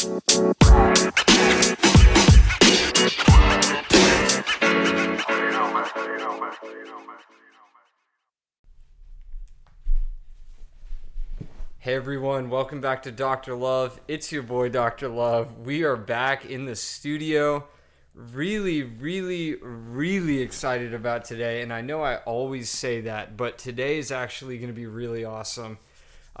Hey everyone, welcome back to Dr. Love. It's your boy Dr. Love. We are back in the studio. Really, really, really excited about today. And I know I always say that, but today is actually going to be really awesome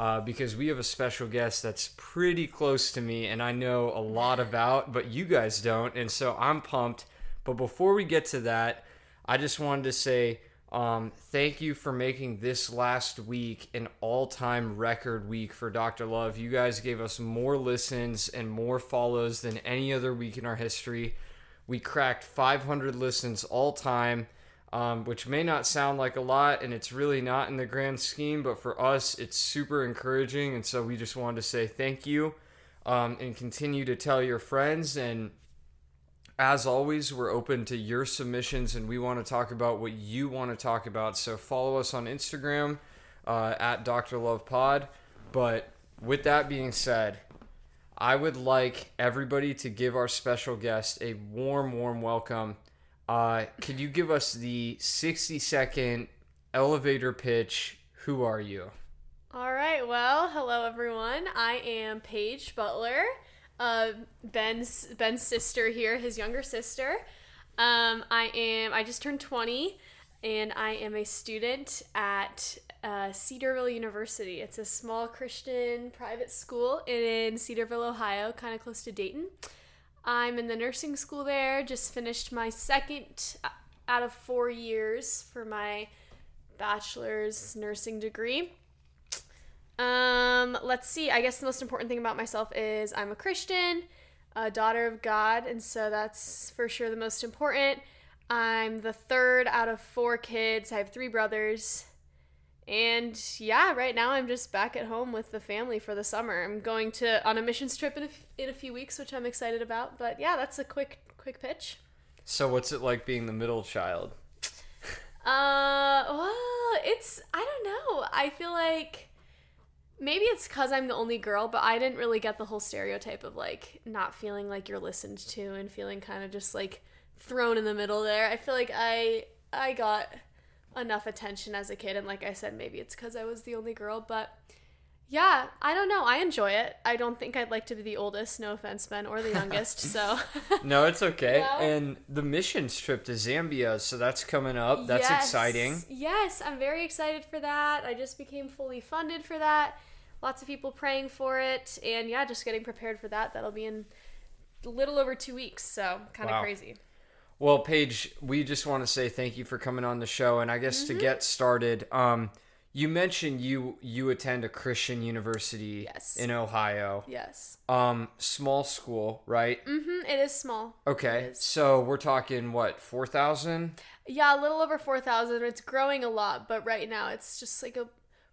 uh, because we have a special guest that's pretty close to me and I know a lot about, but you guys don't. And so I'm pumped. But before we get to that, I just wanted to say um, thank you for making this last week an all time record week for Dr. Love. You guys gave us more listens and more follows than any other week in our history. We cracked 500 listens all time, um, which may not sound like a lot, and it's really not in the grand scheme, but for us, it's super encouraging. And so we just wanted to say thank you um, and continue to tell your friends and as always, we're open to your submissions and we want to talk about what you want to talk about. So follow us on Instagram uh, at Dr. Love Pod. But with that being said, I would like everybody to give our special guest a warm, warm welcome. Uh, could you give us the 60 second elevator pitch? Who are you? All right. Well, hello everyone. I am Paige Butler uh, Ben's Ben's sister here, his younger sister. Um, I am. I just turned twenty, and I am a student at uh, Cedarville University. It's a small Christian private school in Cedarville, Ohio, kind of close to Dayton. I'm in the nursing school there. Just finished my second out of four years for my bachelor's nursing degree. Um, let's see. I guess the most important thing about myself is I'm a Christian, a daughter of God, and so that's for sure the most important. I'm the third out of four kids. I have three brothers. And yeah, right now I'm just back at home with the family for the summer. I'm going to on a missions trip in a, in a few weeks, which I'm excited about. But yeah, that's a quick quick pitch. So what's it like being the middle child? Uh, well, it's I don't know. I feel like maybe it's because I'm the only girl, but I didn't really get the whole stereotype of like not feeling like you're listened to and feeling kind of just like thrown in the middle there. I feel like I I got enough attention as a kid, and like I said, maybe it's because I was the only girl, but. Yeah, I don't know. I enjoy it. I don't think I'd like to be the oldest, no offense, Ben, or the youngest. So No, it's okay. And the missions trip to Zambia, so that's coming up. That's yes. exciting. Yes, I'm very excited for that. I just became fully funded for that lots of people praying for it, and yeah, just getting prepared for that. That'll be in a little over two weeks, so kind of wow. crazy. Well, Paige, we just want to say thank you for coming on the show, and I guess mm-hmm. to get started, um, you mentioned you you attend a Christian university yes. in Ohio. Yes. Um, small school, right? Mm-hmm. It is small. Okay, is. so we're talking what four thousand? Yeah, a little over four thousand. It's growing a lot, but right now it's just like a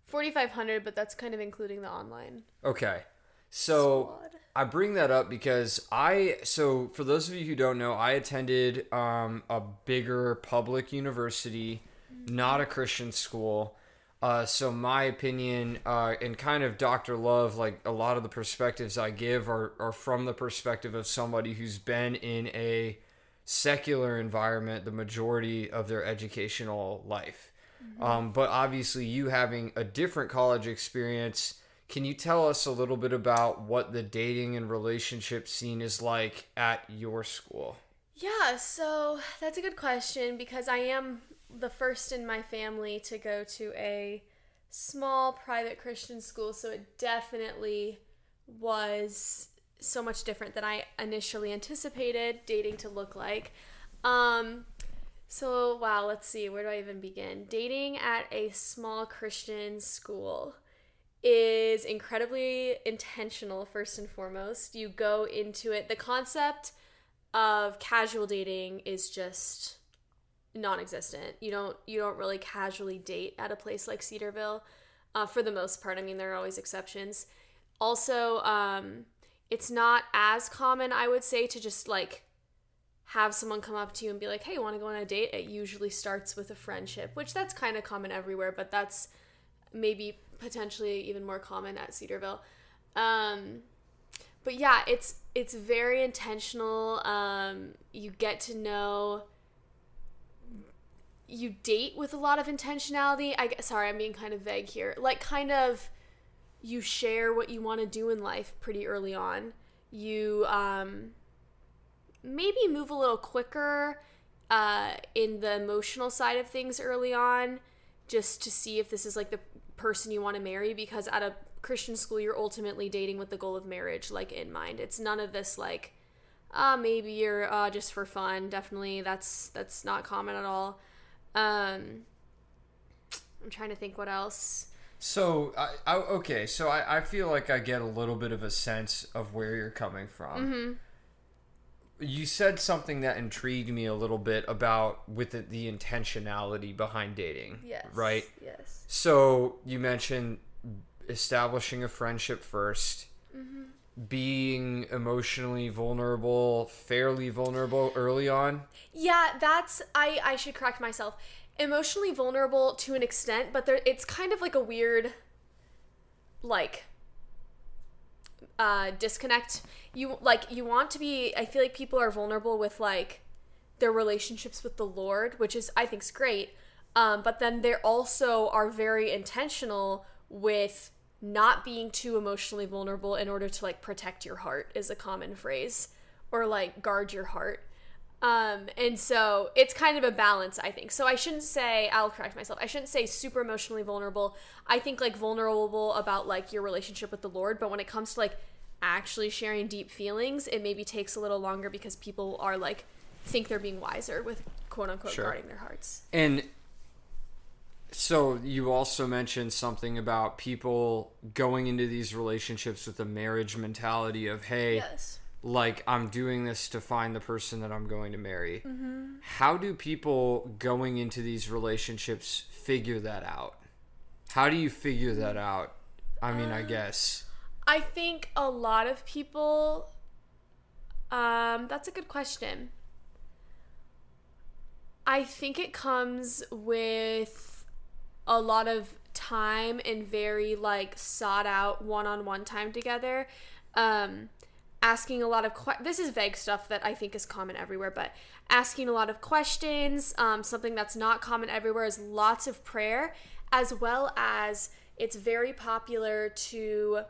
4500 but that's kind of including the online okay so Squad. i bring that up because i so for those of you who don't know i attended um, a bigger public university mm-hmm. not a christian school uh, so my opinion uh, and kind of dr love like a lot of the perspectives i give are, are from the perspective of somebody who's been in a secular environment the majority of their educational life Mm-hmm. Um, but obviously, you having a different college experience, can you tell us a little bit about what the dating and relationship scene is like at your school? Yeah, so that's a good question because I am the first in my family to go to a small private Christian school, so it definitely was so much different than I initially anticipated dating to look like. Um, so, wow, let's see, where do I even begin? Dating at a small Christian school is incredibly intentional, first and foremost. You go into it, the concept of casual dating is just non-existent. You don't you don't really casually date at a place like Cedarville, uh, for the most part. I mean, there are always exceptions. Also, um, it's not as common, I would say, to just like have someone come up to you and be like, "Hey, you want to go on a date?" It usually starts with a friendship, which that's kind of common everywhere, but that's maybe potentially even more common at Cedarville. Um, but yeah, it's it's very intentional. Um, you get to know. You date with a lot of intentionality. I sorry, I'm being kind of vague here. Like kind of, you share what you want to do in life pretty early on. You um, maybe move a little quicker uh, in the emotional side of things early on, just to see if this is like the person you want to marry. Because at a Christian school, you're ultimately dating with the goal of marriage, like in mind. It's none of this like, uh, maybe you're uh, just for fun. Definitely, that's that's not common at all. Um, I'm trying to think what else. So, I, I okay, so I, I feel like I get a little bit of a sense of where you're coming from. Mm-hmm. You said something that intrigued me a little bit about with the, the intentionality behind dating. Yes. Right? Yes. So, you mentioned establishing a friendship 1st Mm-hmm. being emotionally vulnerable, fairly vulnerable early on. Yeah, that's I I should correct myself. Emotionally vulnerable to an extent, but there it's kind of like a weird like uh disconnect. You like you want to be I feel like people are vulnerable with like their relationships with the Lord, which is I think is great. Um but then they also are very intentional with not being too emotionally vulnerable in order to like protect your heart is a common phrase or like guard your heart. Um, and so it's kind of a balance, I think. So I shouldn't say, I'll correct myself. I shouldn't say super emotionally vulnerable. I think like vulnerable about like your relationship with the Lord, but when it comes to like actually sharing deep feelings, it maybe takes a little longer because people are like think they're being wiser with quote unquote Sure. guarding their hearts. And so you also mentioned something about people going into these relationships with a marriage mentality of, hey, Yes. like I'm doing this to find the person that I'm going to marry. Mm-hmm. How do people going into these relationships figure that out? How do you figure that out? I mean, Uh, I guess. I think a lot of people. Um, that's a good question. I think it comes with a lot of time and very like sought out one-on-one time together. Um, asking a lot of que- this is vague stuff that I think is common everywhere, but asking a lot of questions. Um, something that's not common everywhere is lots of prayer, as well as it's very popular to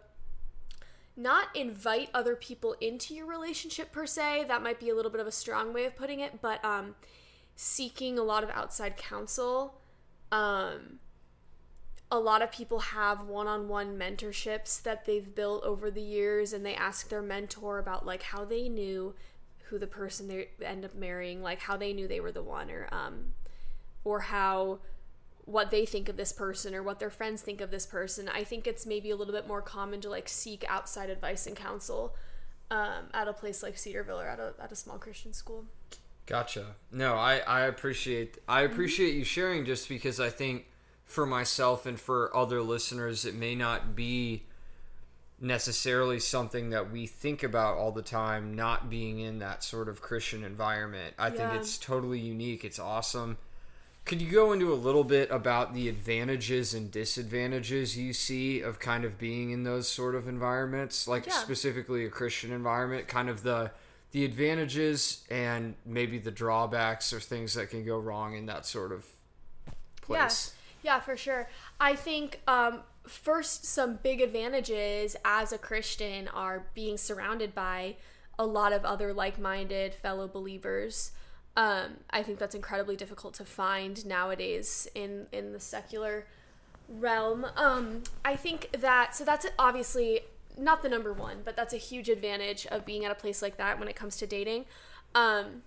not invite other people into your relationship per se. That might be a little bit of a strong way of putting it, but um, seeking a lot of outside counsel. Um, a lot of people have one-on-one mentorships that they've built over the years and they ask their mentor about like how they knew who the person they end up marrying like how they knew they were the one or um or how what they think of this person or what their friends think of this person i think it's maybe a little bit more common to like seek outside advice and counsel um, at a place like cedarville or at a, at a small christian school Gotcha. No, I, I appreciate I appreciate you sharing just because I think for myself and for other listeners it may not be necessarily something that we think about all the time not being in that sort of Christian environment. I think it's totally unique. It's awesome. Could you go into a little bit about the advantages and disadvantages you see of kind of being in those sort of environments, like Yeah. specifically a Christian environment, kind of the the advantages and maybe the drawbacks or things that can go wrong in that sort of place. Yeah, yeah, for sure. I think um, first some big advantages as a Christian are being surrounded by a lot of other like-minded fellow believers. Um, I think that's incredibly difficult to find nowadays in in the secular realm. Um, I think that so that's obviously not the number one, but that's a huge advantage of being at a place like that when it comes to dating. Um,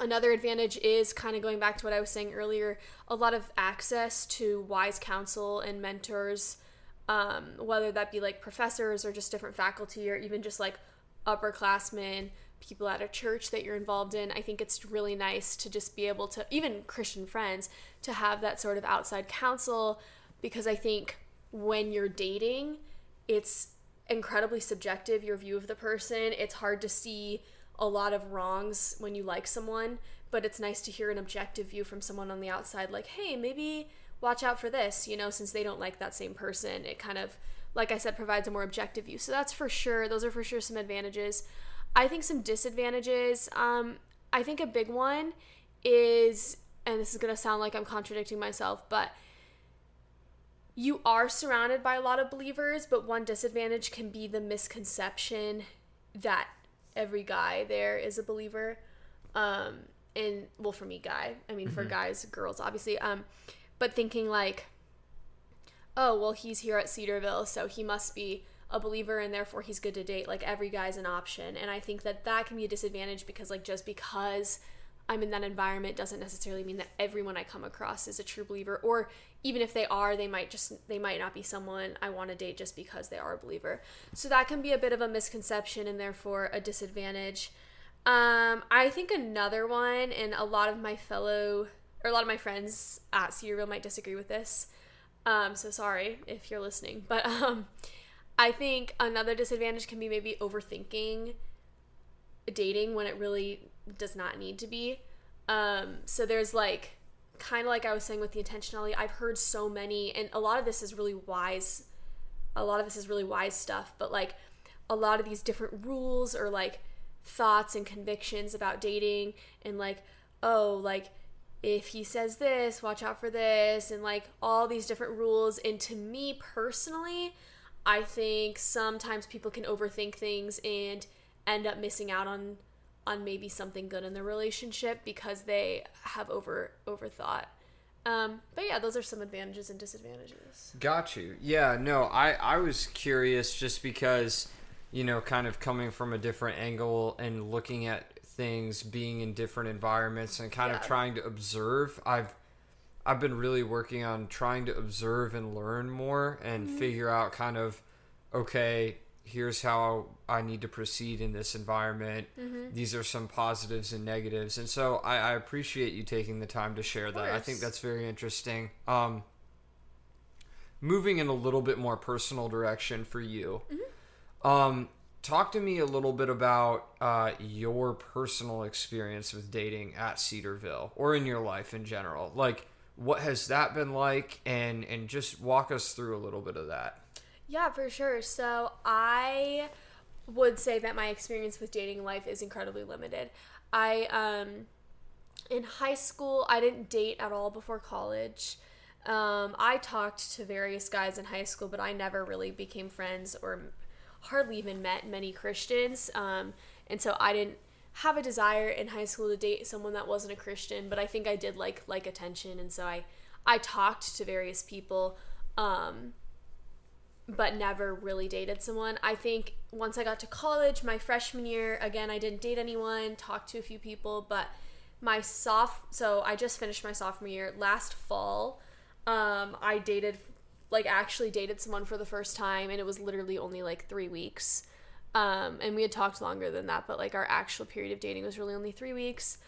Another advantage is kind of going back to what I was saying earlier a lot of access to wise counsel and mentors, um, whether that be like professors or just different faculty or even just like upperclassmen, people at a church that you're involved in. I think it's really nice to just be able to, even Christian friends, to have that sort of outside counsel because I think when you're dating, it's incredibly subjective, your view of the person. It's hard to see a lot of wrongs when you like someone, but it's nice to hear an objective view from someone on the outside, like, hey, maybe watch out for this, you know, since they don't like that same person. It kind of like I said, provides a more objective view. So that's for sure. Those are for sure some advantages. I think some disadvantages. Um, I think a big one is, and this is gonna sound like I'm contradicting myself, but you are surrounded by a lot of believers, but one disadvantage can be the misconception that every guy there is a believer. Um, and well, for me, guy. I mean, for guys, girls, obviously. Um, but thinking like, oh, well, he's here at Cedarville, so he must be a believer, and therefore he's good to date. Like every guy's an option, and I think that that can be a disadvantage because like just because I'm in that environment doesn't necessarily mean that everyone I come across is a true believer, or even if they are, they might just they might not be someone I want to date just because they are a believer. So that can be a bit of a misconception and therefore a disadvantage. Um, I think another one, and a lot of my fellow or a lot of my friends at Cedarville might disagree with this. Um, so sorry if you're listening, but um, I think another disadvantage can be maybe overthinking dating when it really does not need to be. Um, so there's like kind of like I was saying with the intentionality. I've heard so many, and a lot of this is really wise. A lot of this is really wise stuff, but like a lot of these different rules or like thoughts and convictions about dating and like oh like if he says this watch out for this and like all these different rules and to me personally i think sometimes people can overthink things and end up missing out on on maybe something good in the relationship because they have over overthought um, but yeah those are some advantages and disadvantages Got you. Yeah, no, I I was curious just because you know, kind of coming from a different angle and looking at things being in different environments and kind of trying to observe. I've I've been really working on trying to observe and learn more and figure out kind of okay, here's how I need to proceed in this environment. These are some positives and negatives. And so I, I appreciate you taking the time to share that. I think that's very interesting. Um moving in a little bit more personal direction for you. Um, talk to me a little bit about uh, your personal experience with dating at Cedarville or in your life in general. Like, what has that been like? And and just walk us through a little bit of that. Yeah, for sure. So I would say that my experience with dating life is incredibly limited. I um in high school I didn't date at all before college. Um, I talked to various guys in high school, but I never really became friends or hardly even met many Christians. Um, and so I didn't have a desire in high school to date someone that wasn't a Christian, but I think I did like like attention, and so I I talked to various people. Um, but never really dated someone. I think once I got to college, my freshman year, again, I didn't date anyone, talked to a few people, but my soph so I just finished my sophomore year last fall. Um, I dated like actually dated someone for the first time and it was literally only like 3 weeks. Um, and we had talked longer than that, but like our actual period of dating was really only 3 weeks.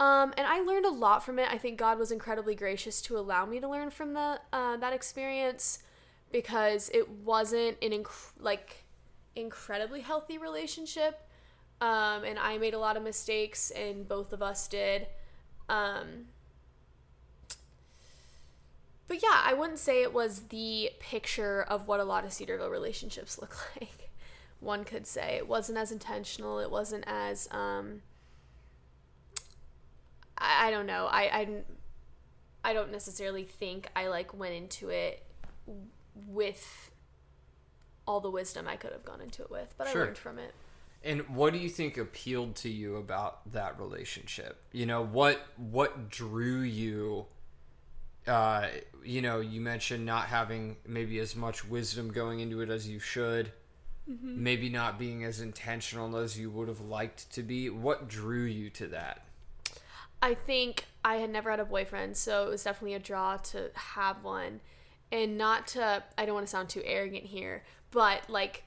Um, and I learned a lot from it. I think God was incredibly gracious to allow me to learn from the uh, that experience because it wasn't an inc- like incredibly healthy relationship um, and i made a lot of mistakes and both of us did um, but yeah i wouldn't say it was the picture of what a lot of cedarville relationships look like one could say it wasn't as intentional it wasn't as um, I, I don't know I, I I don't necessarily think I like went into it with all the wisdom I could have gone into it with, but Sure. I learned from it. And what do you think appealed to you about that relationship? You know, what what drew you uh you know, you mentioned not having maybe as much wisdom going into it as you should. Mm-hmm. Maybe not being as intentional as you would have liked to be. What drew you to that? I think I had never had a boyfriend, so it was definitely a draw to have one. And not to, I don't want to sound too arrogant here, but like,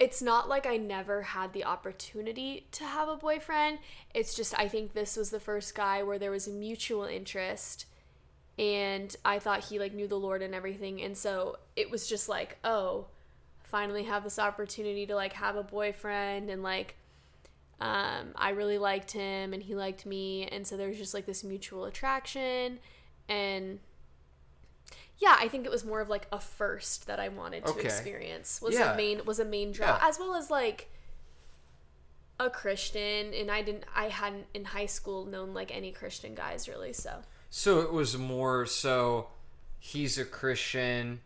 it's not like I never had the opportunity to have a boyfriend. It's just, I think this was the first guy where there was a mutual interest and I thought he like knew the Lord and everything. And so it was just like, oh, finally have this opportunity to like have a boyfriend and like um, I really liked him and he liked me, and so there was just like this mutual attraction, and yeah, I think it was more of like a first that I wanted to Okay. experience. Was Yeah. a main was a main draw, Yeah. as well as like a Christian, and I didn't I hadn't in high school known like any Christian guys really, so So it was more so he's a Christian.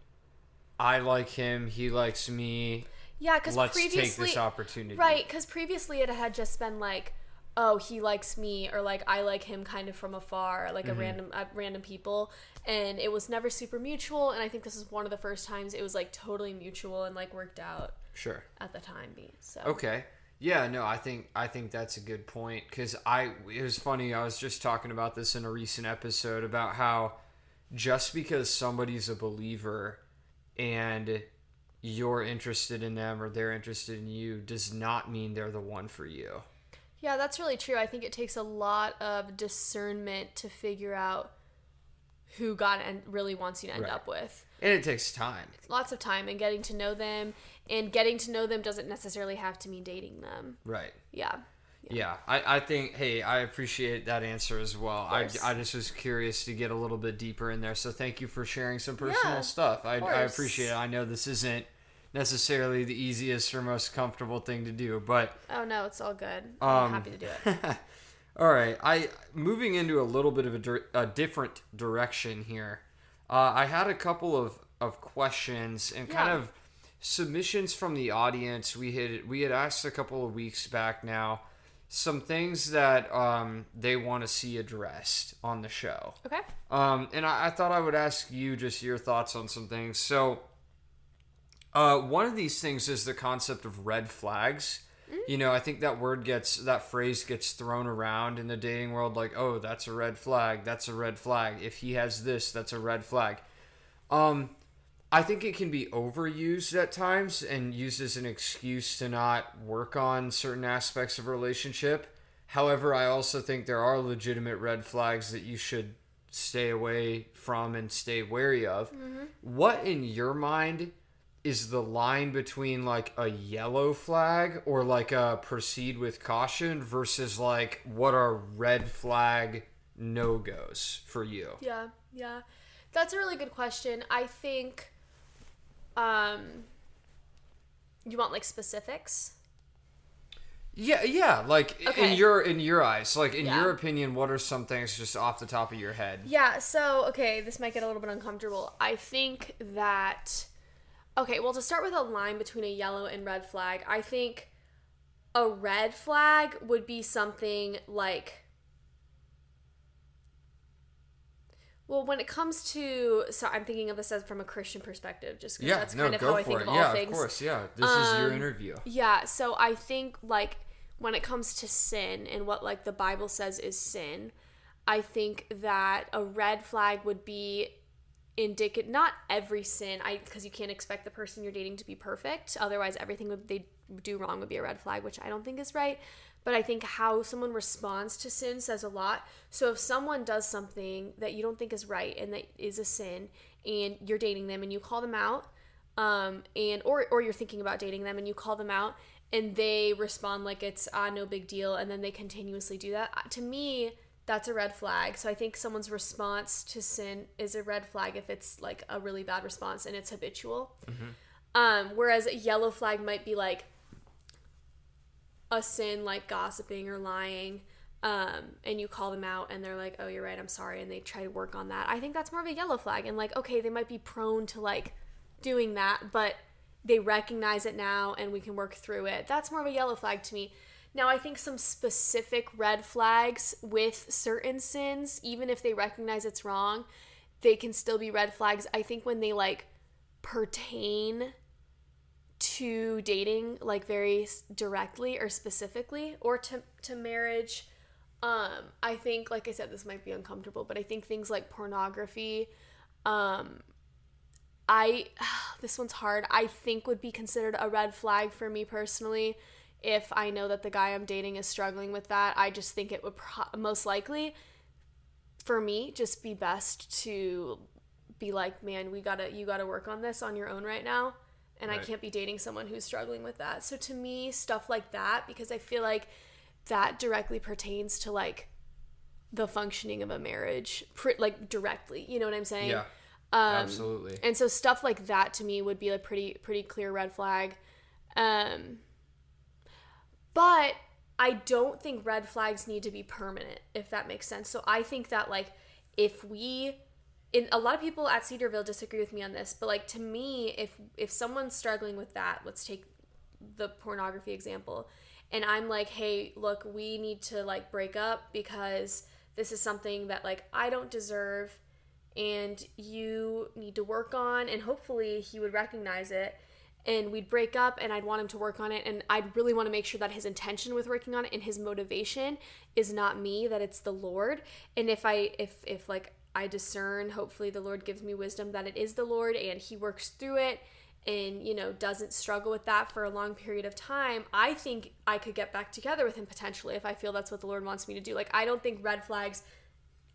I like him. He likes me. yeah, because Let's previously take this opportunity. right, because previously it had just been like. Oh, he likes me, or like I like him, kind of from afar, like Mm-hmm. a random, uh, random people, and it was never super mutual. And I think this is one of the first times it was like totally mutual and like worked out Sure. at the time. So Okay. Yeah, no, I think I think that's a good point because I it was funny. I was just talking about this in a recent episode about how just because somebody's a believer and you're interested in them or they're interested in you does not mean they're the one for you. Yeah, that's really true. I think it takes a lot of discernment to figure out who God and really wants you to end Right. up with. And it takes time. Lots of time and getting to know them, and getting to know them doesn't necessarily have to mean dating them. Right. Yeah. Yeah, I, I think, hey, I appreciate that answer as well. I. I just was curious to get a little bit deeper in there. So thank you for sharing some personal Yeah, stuff. I, I appreciate it. I know this isn't necessarily the easiest or most comfortable thing to do, but Oh no, it's all good. Um, I'm happy to do it. all right. I moving into a little bit of a, dir- a different direction here. Uh, I had a couple of, of questions and kind of submissions from the audience. We had we had asked a couple of weeks back now some things that um, they want to see addressed on the show. Okay. Um, and I, I thought I would ask you just your thoughts on some things. So, uh, one of these things is the concept of red flags. You know, I think that word gets, that phrase gets thrown around in the dating world like, oh, that's a red flag. That's a red flag. If he has this, that's a red flag. Um, I think it can be overused at times and used as an excuse to not work on certain aspects of a relationship. However, I also think there are legitimate red flags that you should stay away from and stay wary of. Mm-hmm. What, in your mind, is the line between like a yellow flag or like a proceed with caution versus like what are red flag no goes for you? Yeah, yeah. That's a really good question. I think um you want like specifics? Yeah, yeah. Like Okay. in your in your eyes, like in Yeah. your opinion, what are some things just off the top of your head? Yeah, so okay, this might get a little bit uncomfortable. I think that okay, well to start with a line between a yellow and red flag, I think a red flag would be something like well, when it comes to, so I'm thinking of this as from a Christian perspective, just because Yeah, that's no, kind of go how I think it. of all Yeah, things. of course. Yeah, this is your Um, interview. Yeah, so I think like when it comes to sin and what like the Bible says is sin, I think that a red flag would be indicative not every sin I because you can't expect the person you're dating to be perfect otherwise everything would they do wrong would be a red flag which I don't think is right but I think how someone responds to sin says a lot. So if someone does something that you don't think is right and that is a sin and you're dating them and you call them out um, and or or you're thinking about dating them and you call them out and they respond like it's ah no big deal and then they continuously do that uh, to me that's a red flag. So i think someone's response to sin is a red flag if it's like a really bad response and it's habitual. Um, whereas a yellow flag might be like a sin like gossiping or lying um, and you call them out and they're like oh you're right i'm sorry and they try to work on that. I think that's more of a yellow flag and like okay they might be prone to like doing that but they recognize it now and we can work through it. That's more of a yellow flag to me. Now i think some specific red flags with certain sins even if they recognize it's wrong they can still be red flags. I think when they like pertain to dating like very directly or specifically or to to marriage. Um i think like i said this might be uncomfortable but i think things like pornography um i this one's hard. I think would be considered a red flag for me personally if i know that the guy i'm dating is struggling with that. I just think it would pro- most likely for me just be best to be like man we gotta you gotta work on this on your own right now and i can't be dating someone who's struggling with that so to me stuff like that because i feel like that directly pertains to like the functioning of a marriage pr- like directly you know what i'm saying Yeah. Um, Absolutely. And so stuff like that to me would be a pretty pretty clear red flag. Um, but I don't think red flags need to be permanent, if that makes sense. So I think that like if we in a lot of people at Cedarville disagree with me on this, but like to me, if if someone's struggling with that, let's take the pornography example, and I'm like, hey, look, we need to like break up because this is something that like I don't deserve and you need to work on. And hopefully he would recognize it and we'd break up and I'd want him to work on it. And I'd really want to make sure that his intention with working on it and his motivation is not me that it's the Lord. And if I if if like I discern hopefully the Lord gives me wisdom that it is the Lord and he works through it and you know doesn't struggle with that for a long period of time I think I could get back together with him potentially if I feel that's what the Lord wants me to do like I don't think red flags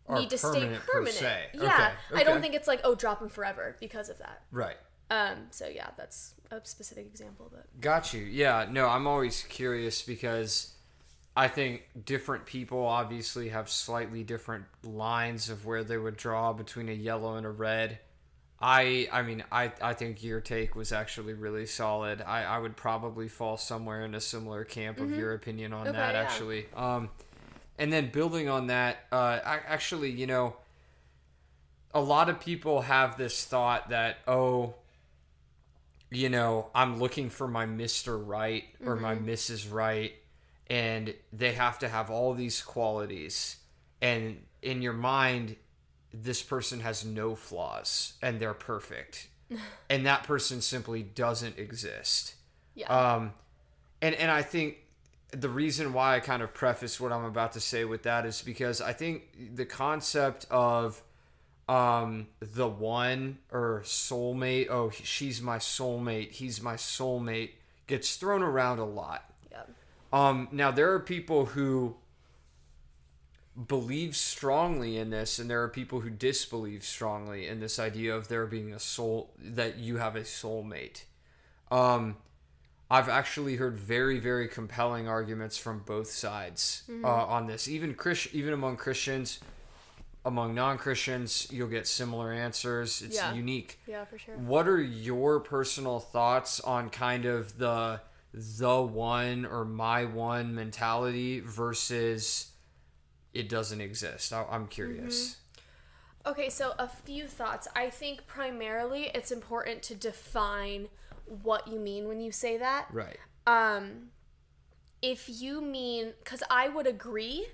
Are need to stay permanent. Yeah, Okay, I don't think it's like oh drop him forever because of that. Right. Um, so yeah, that's a specific example, but Got you. Yeah, no, I'm always curious because I think different people obviously have slightly different lines of where they would draw between a yellow and a red. I I mean I, I think your take was actually really solid. I, I would probably fall somewhere in a similar camp of your opinion on Okay, that yeah. actually. Um and then building on that, uh I, actually, you know, a lot of people have this thought that oh you know, I'm looking for my Mr. Right or my Mrs. Right, and they have to have all these qualities. And in your mind, this person has no flaws and they're perfect. and that person simply doesn't exist. yeah, Um, and and I think the reason why I kind of preface what I'm about to say with that is because I think the concept of um the one or soulmate oh she's my soulmate he's my soulmate gets thrown around a lot um, now there are people who believe strongly in this, and there are people who disbelieve strongly in this idea of there being a soul that you have a soulmate. Um, I've actually heard very, very compelling arguments from both sides uh, on this. Even Chris, even among Christians, among non-Christians, you'll get similar answers. It's Yeah. unique. yeah, for sure. What are your personal thoughts on kind of the the one or my one mentality versus it doesn't exist? I, I'm curious. Okay, so a few thoughts. I think primarily it's important to define what you mean when you say that. Right. Um, if you mean, because I would agree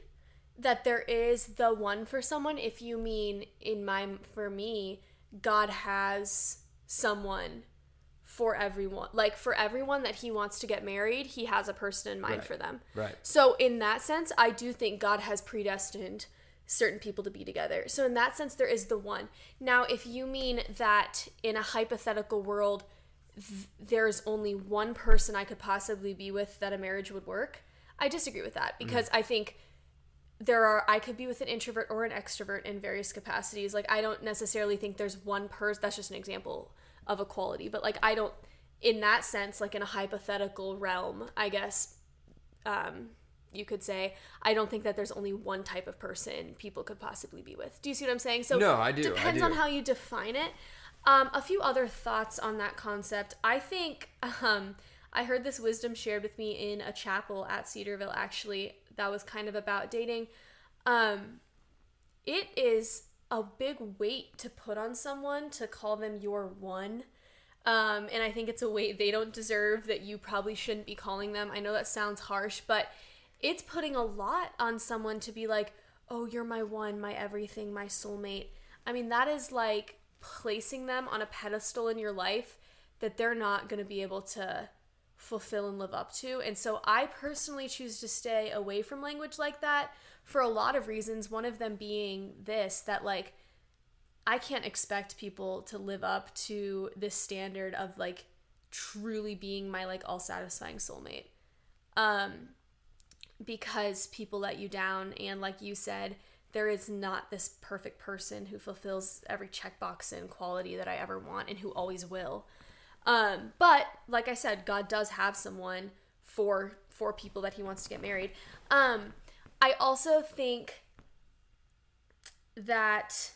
that there is the one for someone. If you mean in my for me, God has someone for everyone. Like for everyone that He wants to get married, He has a person in mind Right. for them. Right. So in that sense, I do think God has predestined certain people to be together. So in that sense, there is the one. Now, if you mean that in a hypothetical world, th- there's only one person I could possibly be with that a marriage would work, I disagree with that mm. because I think there are I could be with an introvert or an extrovert in various capacities. Like I don't necessarily think there's one person. That's just an example of a quality, but like I don't in that sense like in a hypothetical realm, I guess um you could say I don't think that there's only one type of person people could possibly be with. Do you see what I'm saying? So No, I do, I Depends do. on how you define it. Um, a few other thoughts on that concept. I think um, I heard this wisdom shared with me in a chapel at Cedarville. Actually, that was kind of about dating. Um, it is a big weight to put on someone to call them your one. Um, and I think it's a weight they don't deserve that you probably shouldn't be calling them. I know that sounds harsh, but it's putting a lot on someone to be like, oh, you're my one, my everything, my soulmate. I mean, that is like placing them on a pedestal in your life that they're not going to be able to fulfill and live up to. And so I personally choose to stay away from language like that for a lot of reasons. One of them being this that, like, I can't expect people to live up to this standard of like truly being my like all satisfying soulmate. Um because people let you down and like you said there is not this perfect person who fulfills every checkbox and quality that I ever want and who always will. Um but like I said God does have someone for for people that he wants to get married. Um I also think that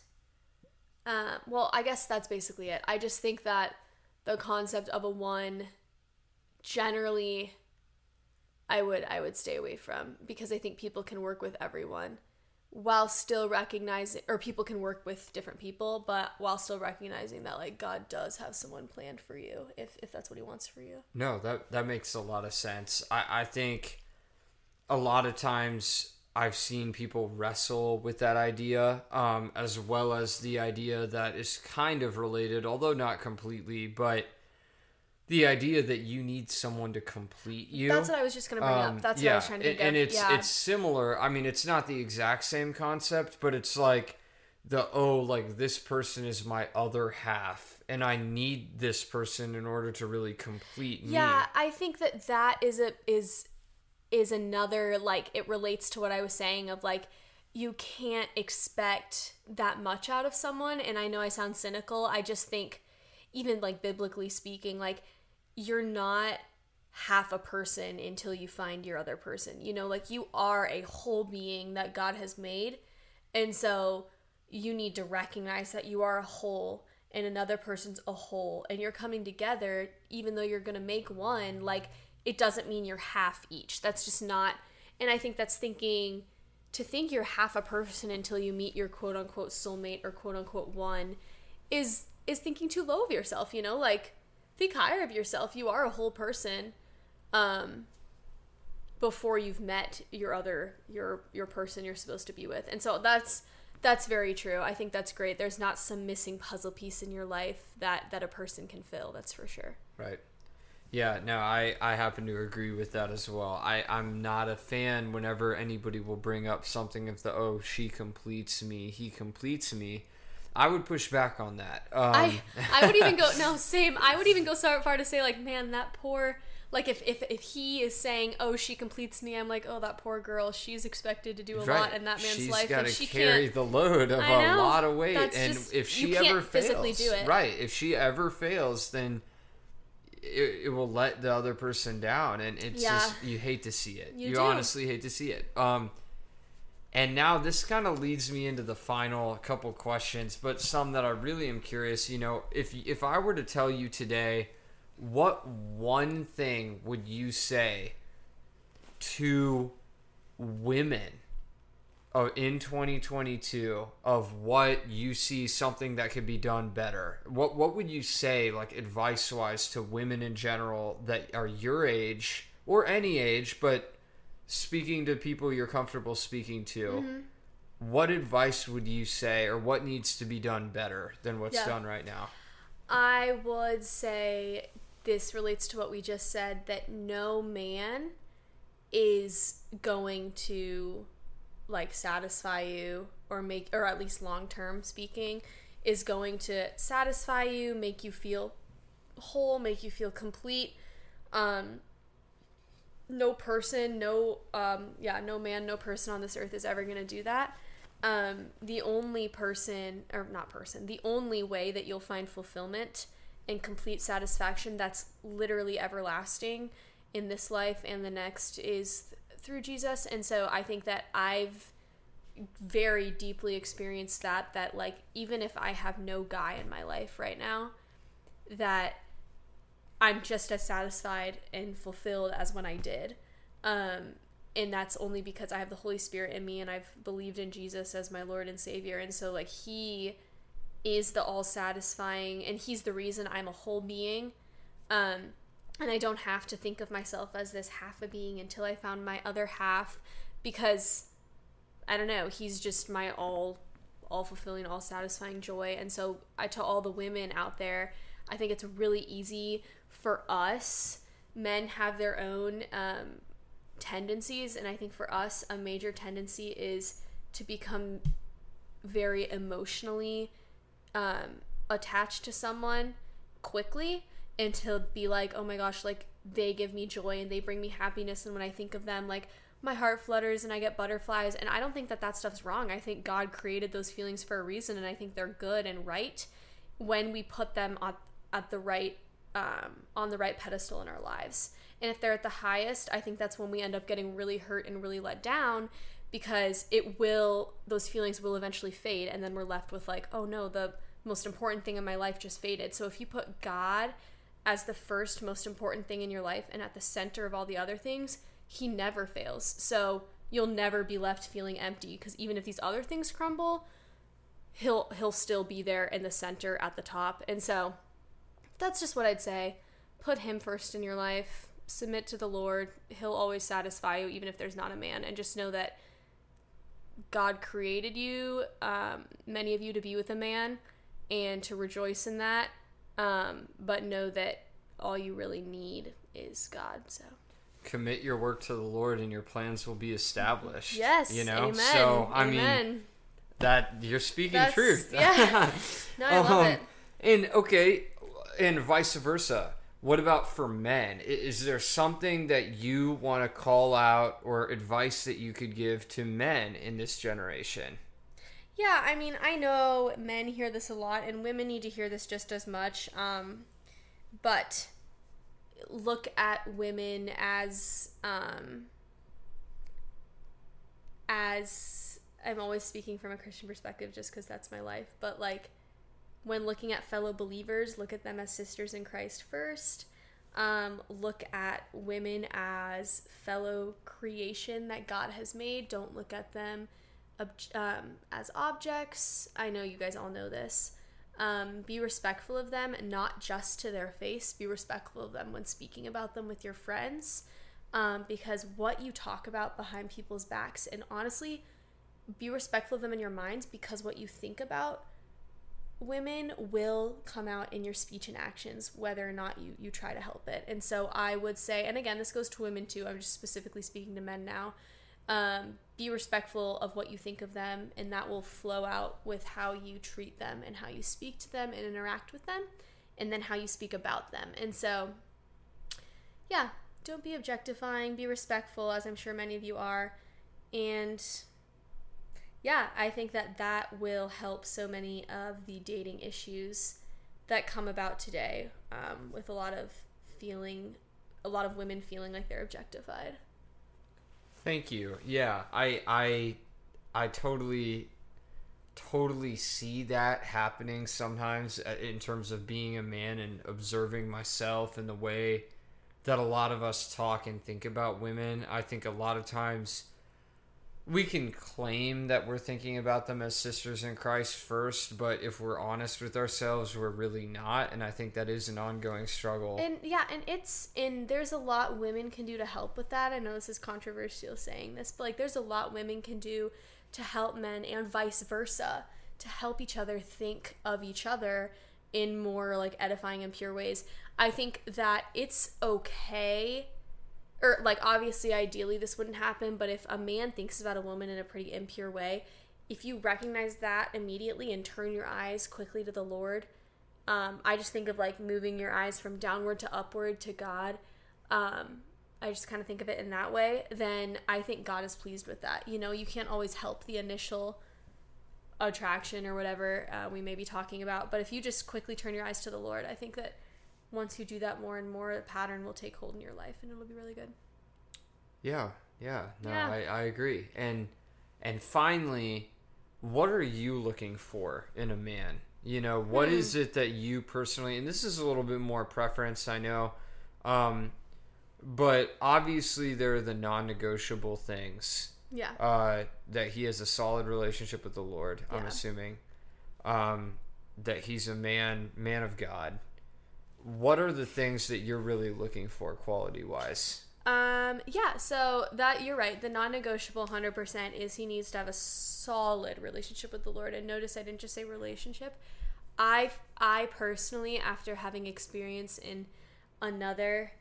Um, well, I guess that's basically it. I just think that the concept of a one generally I would I would stay away from because I think people can work with everyone while still recognizing or people can work with different people but while still recognizing that like God does have someone planned for you if if that's what he wants for you. No, that that makes a lot of sense. I, I think a lot of times I've seen people wrestle with that idea, um, as well as the idea that is kind of related, although not completely, but the idea that you need someone to complete you. That's what I was just gonna bring Um, up. That's yeah, what I was trying to and, and it's yeah. it's similar. I mean, it's not the exact same concept, but it's like the oh, like this person is my other half, and I need this person in order to really complete me. Yeah, I think that that is a is is another like it relates to what I was saying of like you can't expect that much out of someone and I know I sound cynical. I just think even like biblically speaking like you're not half a person until you find your other person. You know, like you are a whole being that God has made. And so you need to recognize that you are a whole and another person's a whole and you're coming together even though you're going to make one like it doesn't mean you're half each. That's just not and I think that's thinking to think you're half a person until you meet your quote unquote soulmate or quote unquote one is is thinking too low of yourself, you know? Like think higher of yourself. You are a whole person. Um before you've met your other your your person you're supposed to be with. And so that's that's very true. I think that's great. There's not some missing puzzle piece in your life that that a person can fill. That's for sure. Right. Yeah, no, I, I happen to agree with that as well. I, I'm not a fan whenever anybody will bring up something of the, oh, she completes me, he completes me. I would push back on that. Um, I I would even go no same. I would even go so far to say like, man, that poor like if if if he is saying, oh, she completes me, I'm like, oh, that poor girl. She's expected to do a right. lot in that man's She's life, and she carry can't. Carry the load of I a know. lot of weight, and just- if she ever fails, physically do it. right? If she ever fails, then it, it will let the other person down, and it's Yeah. just you hate to see it. You You, honestly hate to see it. Um, and now this kind of leads me into the final couple questions, but some that I really am curious. You know, if if I were to tell you today, what one thing would you say to women uh, in 2022 of what you see something that could be done better? What what would you say, like advice wise, to women in general that are your age or any age, but speaking to people you're comfortable speaking to? Mm-hmm. What advice would you say, or what needs to be done better than what's Yeah. done right now? I would say this relates to what we just said that no man is going to like satisfy you or make or at least long term speaking is going to satisfy you, make you feel whole, make you feel complete. Um no person, no um yeah, no man, no person on this earth is ever going to do that. Um the only person or not person, the only way that you'll find fulfillment and complete satisfaction that's literally everlasting in this life and the next is through Jesus. And so I think that I've very deeply experienced that that like even if I have no guy in my life right now that I'm just as satisfied and fulfilled as when I did. Um, and that's only because I have the Holy Spirit in me and I've believed in Jesus as my Lord and Savior. And so, like, He is the all satisfying, and He's the reason I'm a whole being. Um, and I don't have to think of myself as this half a being until I found my other half because I don't know, He's just my all all fulfilling, all satisfying joy. And so I to all the women out there, I think it's really easy for us. Men have their own um, tendencies, and I think for us, a major tendency is to become very emotionally um, attached to someone quickly and to be like, oh my gosh, like they give me joy and they bring me happiness. And when I think of them, like my heart flutters and I get butterflies. And I don't think that that stuff's wrong. I think God created those feelings for a reason and I think they're good and right when we put them at, at the right, um, on the right pedestal in our lives. And if they're at the highest, I think that's when we end up getting really hurt and really let down because it will those feelings will eventually fade and then we're left with like oh no the most important thing in my life just faded. So if you put God as the first most important thing in your life and at the center of all the other things, he never fails. So you'll never be left feeling empty because even if these other things crumble, he'll he'll still be there in the center at the top. And so that's just what I'd say. Put him first in your life. Submit to the Lord. He'll always satisfy you even if there's not a man and just know that God created you, um, many of you, to be with a man and to rejoice in that. Um, but know that all you really need is God. So Commit your work to the Lord, and your plans will be established. yes, you know. amen. So I amen. mean that you're speaking That's- truth. yeah. no, I love Um, it. And okay, and vice versa. What about for men? Is there something that you want to call out or advice that you could give to men in this generation? Yeah, I mean, I know men hear this a lot, and women need to hear this just as much. Um, but look at women as um, as I'm always speaking from a Christian perspective, just because that's my life. But like, when looking at fellow believers, look at them as sisters in Christ first. Um, look at women as fellow creation that God has made. Don't look at them um, as objects. I know you guys all know this. Um, be respectful of them, not just to their face. Be respectful of them when speaking about them with your friends, um, because what you talk about behind people's backs, and honestly, be respectful of them in your minds because what you think about women will come out in your speech and actions whether or not you you try to help it and so i would say and again this goes to women too i'm just specifically speaking to men now um, be respectful of what you think of them and that will flow out with how you treat them and how you speak to them and interact with them and then how you speak about them and so yeah don't be objectifying be respectful as i'm sure many of you are and yeah, I think that that will help so many of the dating issues that come about today um, with a lot of feeling, a lot of women feeling like they're objectified. Thank you. Yeah, I I I totally totally see that happening sometimes uh, in terms of being a man and observing myself and the way that a lot of us talk and think about women. I think a lot of times we can claim that we're thinking about them as sisters in Christ first, but if we're honest with ourselves, we're really not, and I think that is an ongoing struggle. And yeah, and it's and there's a lot women can do to help with that. I know this is controversial saying this, but like there's a lot women can do to help men and vice versa to help each other think of each other in more like edifying and pure ways. I think that it's okay or like obviously ideally this wouldn't happen, but if a man thinks about a woman in a pretty impure way, if you recognize that immediately and turn your eyes quickly to the Lord, um, I just think of like moving your eyes from downward to upward to God. Um, I just kind of think of it in that way. Then I think God is pleased with that. You know, you can't always help the initial attraction or whatever uh, we may be talking about, but if you just quickly turn your eyes to the Lord, I think that once you do that more and more, the pattern will take hold in your life and it'll be really good. Yeah, yeah, no, Yeah. I, I agree. And and finally, what are you looking for in a man? You know, what Hmm. is it that you personally and this is a little bit more preference, I know. Um but obviously there are the non-negotiable things. Yeah. Uh that he has a solid relationship with the Lord, I'm assuming. Um that he's a man man of God. What are the things that you're really looking for quality wise? Um, yeah, so that you're right. The non-negotiable 100% is he needs to have a solid relationship with the Lord. And notice I didn't just say relationship. I I personally after having experience in another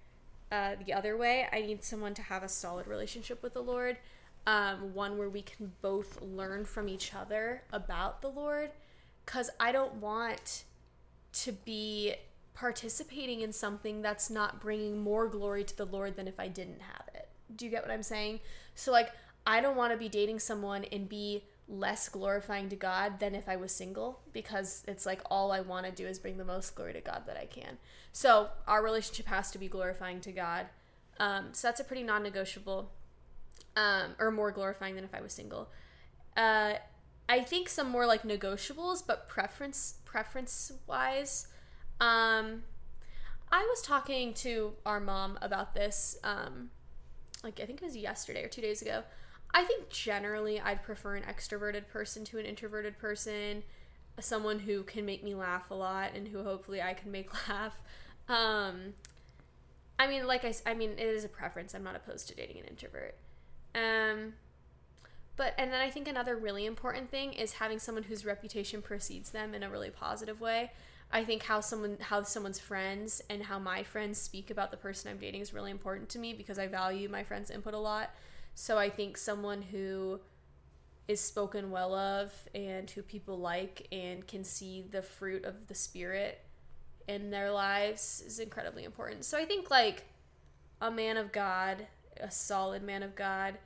uh, the other way, I need someone to have a solid relationship with the Lord. Um, one where we can both learn from each other about the Lord cuz I don't want to be participating in something that's not bringing more glory to the Lord than if I didn't have it. Do you get what I'm saying? So, like, I don't want to be dating someone and be less glorifying to God than if I was single because it's like all I want to do is bring the most glory to God that I can. So, our relationship has to be glorifying to God. Um, so, that's a pretty non negotiable, um, or more glorifying than if I was single. Uh, I think some more like negotiables, but preference preference wise. Um, I was talking to our mom about this. Um, like I think it was yesterday or two days ago. I think generally I'd prefer an extroverted person to an introverted person, someone who can make me laugh a lot and who hopefully I can make laugh. Um, I mean, like I, I mean, it is a preference. I'm not opposed to dating an introvert. Um, but and then I think another really important thing is having someone whose reputation precedes them in a really positive way. I think how someone how someone's friends and how my friends speak about the person I'm dating is really important to me because I value my friends' input a lot. So I think someone who is spoken well of and who people like and can see the fruit of the spirit in their lives is incredibly important. So I think like a man of God, a solid man of God,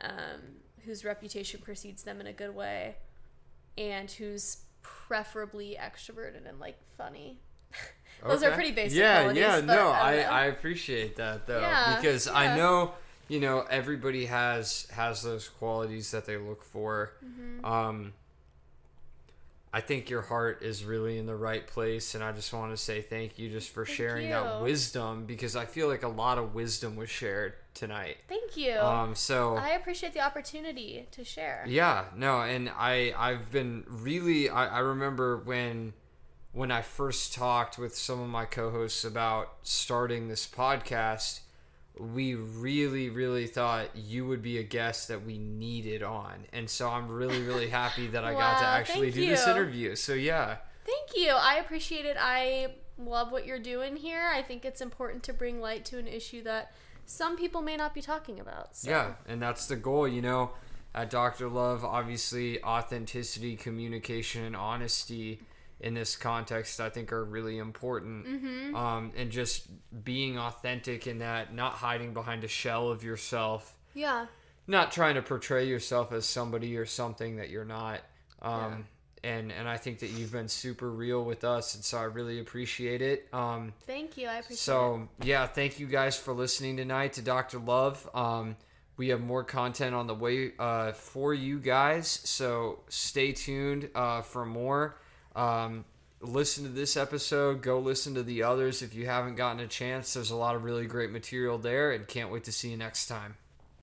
um, whose reputation precedes them in a good way, and who's preferably extroverted and like funny. Those are pretty basic Yeah, yeah, no, I I. I appreciate that though Yeah, because yeah. I know you know everybody has has those qualities that they look for. Mm-hmm. Um, I think your heart is really in the right place, and I just want to say thank you just for Thank sharing that wisdom because I feel like a lot of wisdom was shared tonight. Thank you. Um, so I appreciate the opportunity to share. yeah, no, and I I've been really I, I remember when when I first talked with some of my co-hosts about starting this podcast, we really really thought you would be a guest that we needed on. And so I'm really really happy that I got to actually do this interview. So yeah. Thank you. I appreciate it. I love what you're doing here. I think it's important to bring light to an issue that some people may not be talking about. So. Yeah, and that's the goal, you know. At Dr. Love, obviously, authenticity, communication, and honesty in this context, I think, are really important. Mm-hmm. Um, and just being authentic in that, not hiding behind a shell of yourself, Yeah. not trying to portray yourself as somebody or something that you're not. Um, and, and I think that you've been super real with us, and so I really appreciate it. Um, Thank you. I appreciate it. so yeah, thank you guys for listening tonight to Dr. Love. Um, we have more content on the way uh, for you guys, so stay tuned uh, for more. Um, listen to this episode. Go listen to the others if you haven't gotten a chance. There's a lot of really great material there, and can't wait to see you next time.